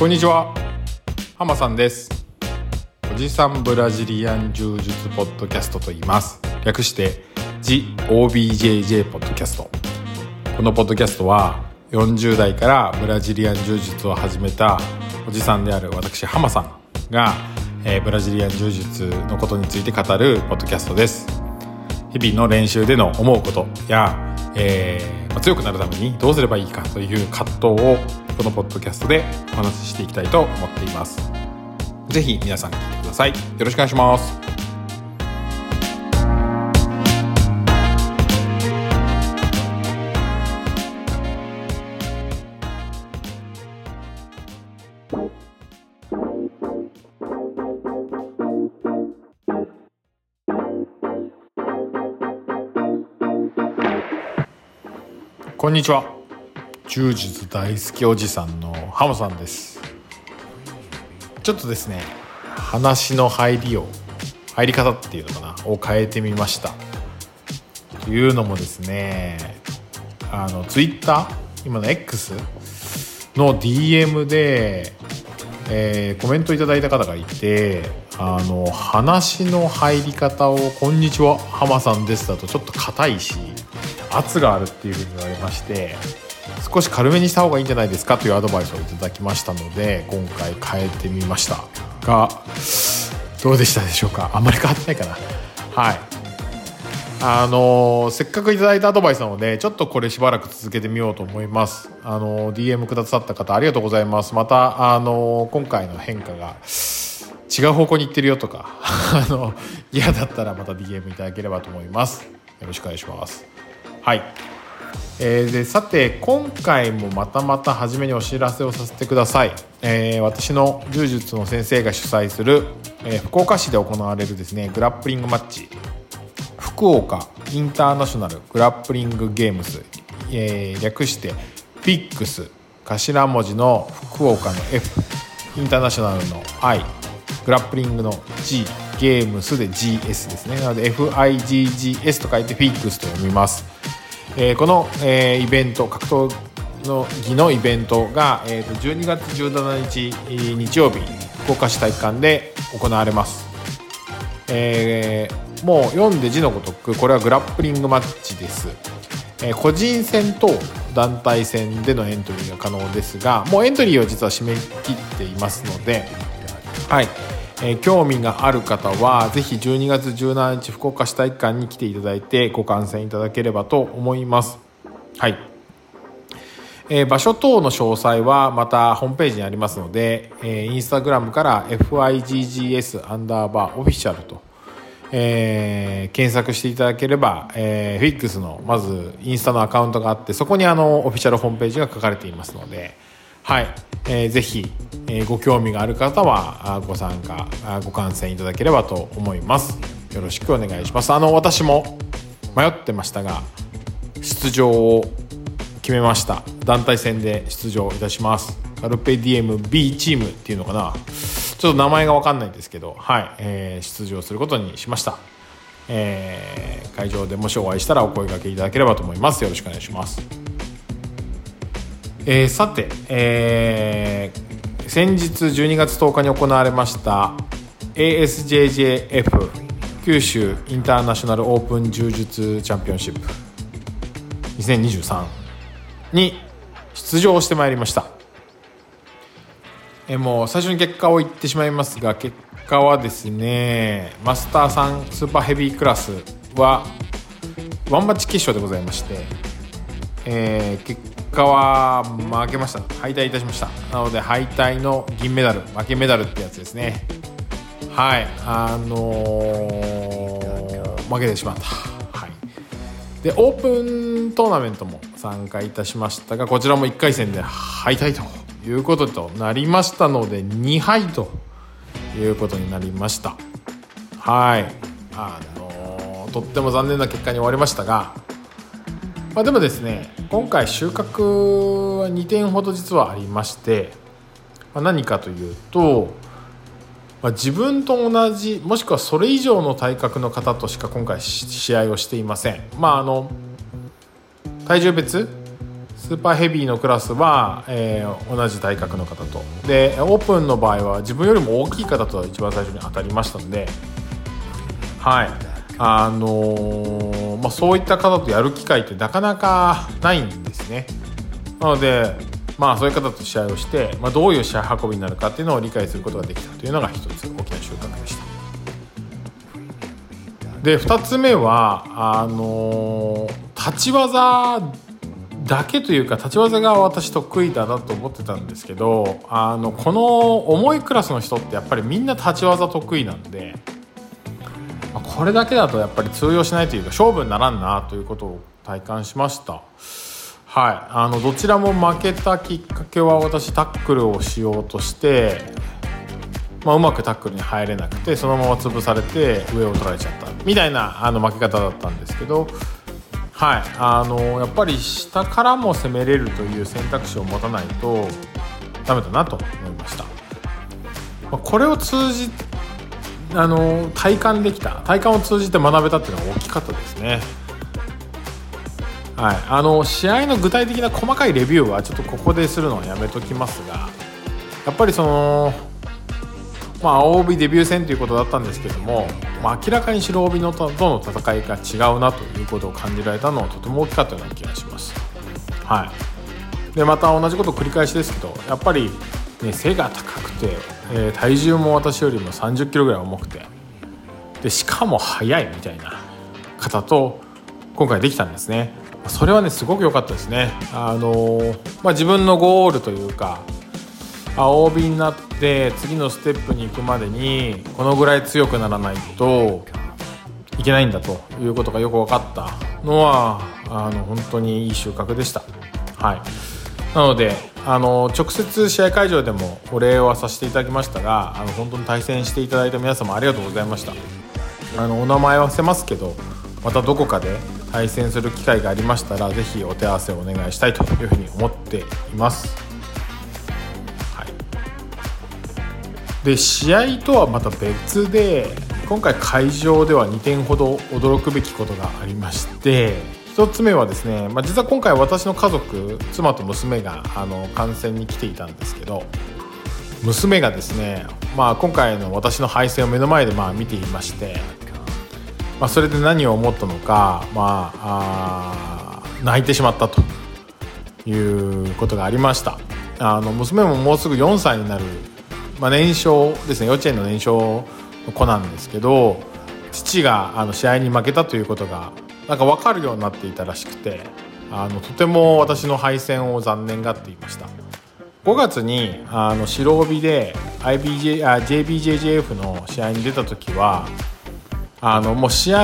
こんにちは。浜さんです。おじさんブラジリアン柔術ポッドキャストと言います。略して TheOBJJ ポッドキャスト。このポッドキャストは40代からブラジリアン柔術を始めたおじさんである私浜さんが、えー、ブラジリアン柔術のことについて語るポッドキャストです。日々の練習での思うことや、えーま、強くなるためにどうすればいいかという葛藤をこのポッドキャストでお話ししていきたいと思っています。ぜひ皆さん聞いてください。よろしくお願いします。こんにちは。柔術大好きおじさんのハモさんです。ちょっとですね話の入りを入り方っていうのかなを変えてみました。というのもですねあのツイッター今の X の DM で、えー、コメントいただいた方がいてあの話の入り方を「こんにちは浜さんです」だとちょっと硬いし圧があるっていうふうに言われまして少し軽めにした方がいいんじゃないですかというアドバイスをいただきましたので今回変えてみましたがどうでしたでしょうか？あんまり変わってないかな。はい。あのー、せっかくいただいたアドバイスなのでちょっとこれしばらく続けてみようと思います。あのー、DM くださった方ありがとうございます。またあのー、今回の変化が違う方向に行ってるよとか あの嫌だったらまた DM いただければと思います。よろしくお願いします。はい、えー、でさて今回もまたまた初めにお知らせをさせてください、えー、私の柔術の先生が主催する、えー、福岡市で行われるですねグラップリングマッチ。福岡インターナショナルグラップリングゲームズ、えー、略してフィックス頭文字の福岡の F インターナショナルの I グラップリングの G ゲームスで GS ですね。なので FIGGS と書いてフィックスと読みます。えー、この、えー、イベント格闘の技のイベントが、えーと、12月17日日曜日福岡市体育館で行われます、えー、もう読んで字のごとくこれはグラップリングマッチです、えー、個人戦と団体戦でのエントリーが可能ですがもうエントリーを実は締め切っていますのではい。えー、興味がある方はぜひ12月17日福岡市体育館に来ていただいてご観戦いただければと思います。はい、え、場所等の詳細はまたホームページにありますので、えー、インスタグラムから FIGGS アンダーバーオフィシャルと、えー、検索していただければ、えー、フィックスのまずインスタのアカウントがあってそこにあのオフィシャルホームページが書かれていますのではい、えー、ぜひ、えー、ご興味がある方はご参加ご観戦いただければと思います。よろしくお願いします。あの私も迷ってましたが出場を決めました。団体戦で出場いたします。カルペディエム B チームっていうのかな。ちょっと名前が分かんないんですけどはい、えー、出場することにしました。えー、会場でもしお会いしたらお声掛けいただければと思います。よろしくお願いします。えー、さて、えー、先日12月10日に行われました ASJJF 九州インターナショナルオープン柔術チャンピオンシップ2023に出場してまいりました。えもう最初に結果を言ってしまいますが結果はですねマスターさんスーパーヘビークラスはワンマッチ決勝でございまして、えー、結果は負けました。敗退いたしました。なので敗退の銀メダル負けメダルってやつですね。はい。あのー、負けてしまった、はい、でオープントーナメントも参加いたしましたがこちらも1回戦で敗退ということとなりましたので2敗ということになりました。はい。あのー、とっても残念な結果に終わりましたがまあ、でもですね今回収穫は2点ほど実はありまして、まあ、何かというと、まあ、自分と同じもしくはそれ以上の体格の方としか今回試合をしていません。まああの体重別スーパーヘビーのクラスは、えー、同じ体格の方と。でオープンの場合は自分よりも大きい方と一番最初に当たりましたので。はい。あのー、まあ、そういった方とやる機会ってなかなかないんですね。なのでまあそういう方と試合をして、まあ、どういう試合運びになるかっていうのを理解することができたというのが一つ大きな収穫でした。で2つ目はあのー、立ち技だけというか立ち技が私得意だなと思ってたんですけどあのこの重いクラスの人ってやっぱりみんな立ち技得意なんでこれだけだとやっぱり通用しないというか勝負にならんなということを体感しました。はい。あのどちらも負けたきっかけは私タックルをしようとして、まあ、うまくタックルに入れなくてそのまま潰されて上を取られちゃった。みたいなあの負け方だったんですけど。はい。あのやっぱり下からも攻めれるという選択肢を持たないとダメだなと思いました。これを通じあの体感できた体感を通じて学べたっていうのは大きかったですね。はい、あの試合の具体的な細かいレビューはちょっとここでするのはやめときますがやっぱりそのまあ、OB デビュー戦ということだったんですけども、まあ、明らかに白帯のとの戦いが違うなということを感じられたのはとても大きかったような気がします。はい、でまた同じこと繰り返しですけどやっぱり、ね、背が高くて、えー、体重も私よりも3 0キロぐらい重くてでしかも速いみたいな方と今回できたんですね。それはねすごく良かったですね。あのー、まあ、自分のゴールというか青帯になって次のステップに行くまでにこのぐらい強くならないといけないんだということがよく分かったのはあの本当にいい収穫でした。はい、なのであの直接試合会場でもお礼はさせていただきましたがあの本当に対戦していただいた皆様ありがとうございました。あのお名前は伏せますけどまたどこかで対戦する機会がありましたら是非お手合わせをお願いしたいというふうに思っています。で試合とはまた別で今回会場では2点ほど驚くべきことがありまして1つ目はですね、まあ、実は今回私の家族妻と娘があの観戦に来ていたんですけど娘がですね、まあ、今回の私の敗戦を目の前でまあ見ていまして、まあ、それで何を思ったのか、まあ、あ泣いてしまったということがありました。あの娘ももうすぐ4歳になるまあ、年少ですね幼稚園の年少の子なんですけど父があの試合に負けたということがなんか分かるようになっていたらしくてあのとても私の敗戦を残念がっていました。5月にあの白帯で IBJ あ JBJJF の試合に出た時はあのもう試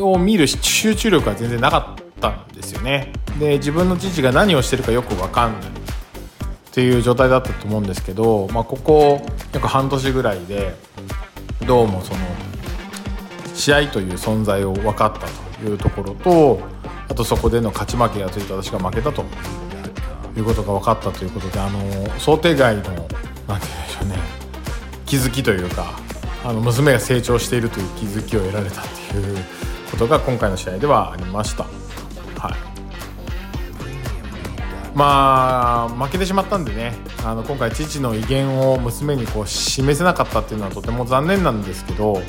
合を見る集中力が全然なかったんですよね。で自分の父が何をしてるかよく分かんないっていう状態だったと思うんですけど、まあ、ここ約半年ぐらいでどうもその試合という存在を分かったと。いうところとあとそこでの勝ち負けがついて私が負けたということが分かったということであの想定外の何て言うんでしょうね気づきというかあの娘が成長しているという気づきを得られたっていうことが今回の試合ではありました。はいまあ負けてしまったんでねあの今回父の威厳を娘にこう示せなかったっていうのはとても残念なんですけど、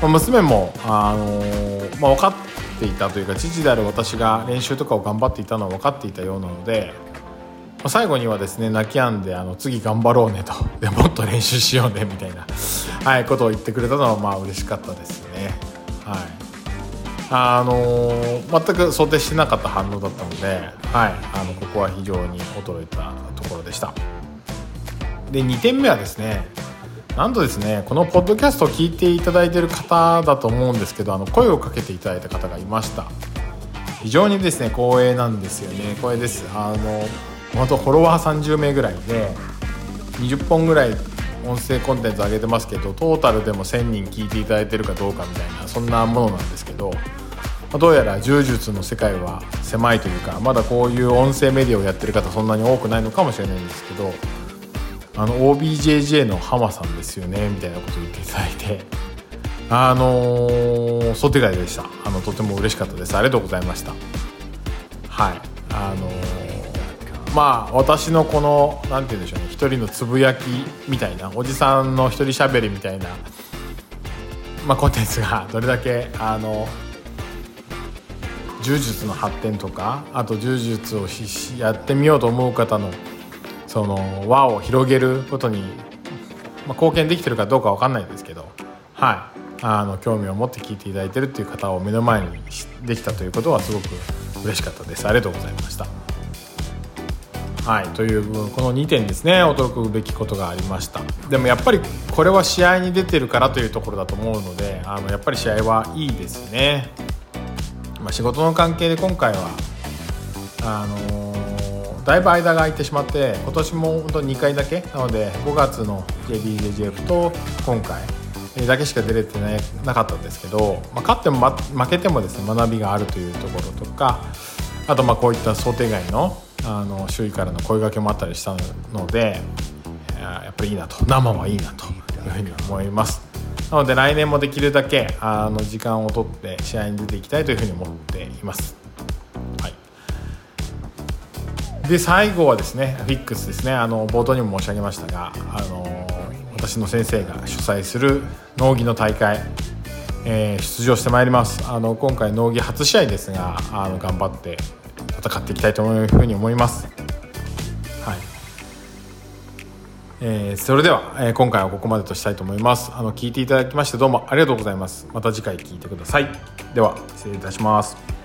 まあ、娘も、あの、まあ、分かっていたというか父である私が練習とかを頑張っていたのは分かっていたようなので、最後にはですね泣き止んであの次頑張ろうねと。でもっと練習しようねみたいな、はい、ことを言ってくれたのはまあ嬉しかったですね。はい。あのー、全く想定してなかった反応だったので、はい、あのここは非常に驚いたところでした。で2点目はですねなんとですねこのポッドキャストを聞いていただいている方だと思うんですけどあの声をかけていただいた方がいました。非常にですね光栄なんですよね。光栄です。あの本当フォロワー30名ぐらいで20本ぐらい音声コンテンツ上げてますけどトータルでも1000人聞いていただいてるかどうかみたいなそんなものなんですけどどうやら柔術の世界は狭いというかまだこういう音声メディアをやってる方そんなに多くないのかもしれないんですけどあの OBJJ の浜さんですよねみたいなことを言っていただいて。あのー、想定外でした。あのとても嬉しかったです。ありがとうございました。はい。あのーまあ私のこの何て言うんでしょうね一人のつぶやきみたいなおじさんの一人しゃべりみたいな、まあ、コンテンツがどれだけあの柔術の発展とかあと柔術をやってみようと思う方のその輪を広げることに、まあ、貢献できてるかどうか分かんないですけどはい。あの興味を持って聞いていただいてるっていう方を目の前にできたということはすごく嬉しかったです。ありがとうございました。はい。というこの2点ですね。驚くべきことがありました。でもやっぱりこれは試合に出てるからというところだと思うのであのやっぱり試合はいいですね、まあ、仕事の関係で今回はあの、だいぶ間が空いてしまって今年も本当2回だけ。なので5月の JBJJF と今回だけしか出れてなかったんですけど、まあ、勝っても、ま、負けてもですね学びがあるというところとかあとまあこういった想定外のあの周囲からの声がけもあったりしたのでやっぱりいいなと。生はいいなと。いうふうに思います。なので来年もできるだけあの時間をとって試合に出ていきたいというふうに思っています、で最後はですねフィックスですねあの冒頭にも申し上げましたがあの私の先生が主催する農技の大会、えー、出場してまいりますあの今回農技初試合ですがあの頑張って戦っていきたいというふうに思います。はいえー、それでは、えー、今回はここまでとしたいと思います。あの聞いていただきましてどうもありがとうございます。また次回聞いてください。では失礼いたします。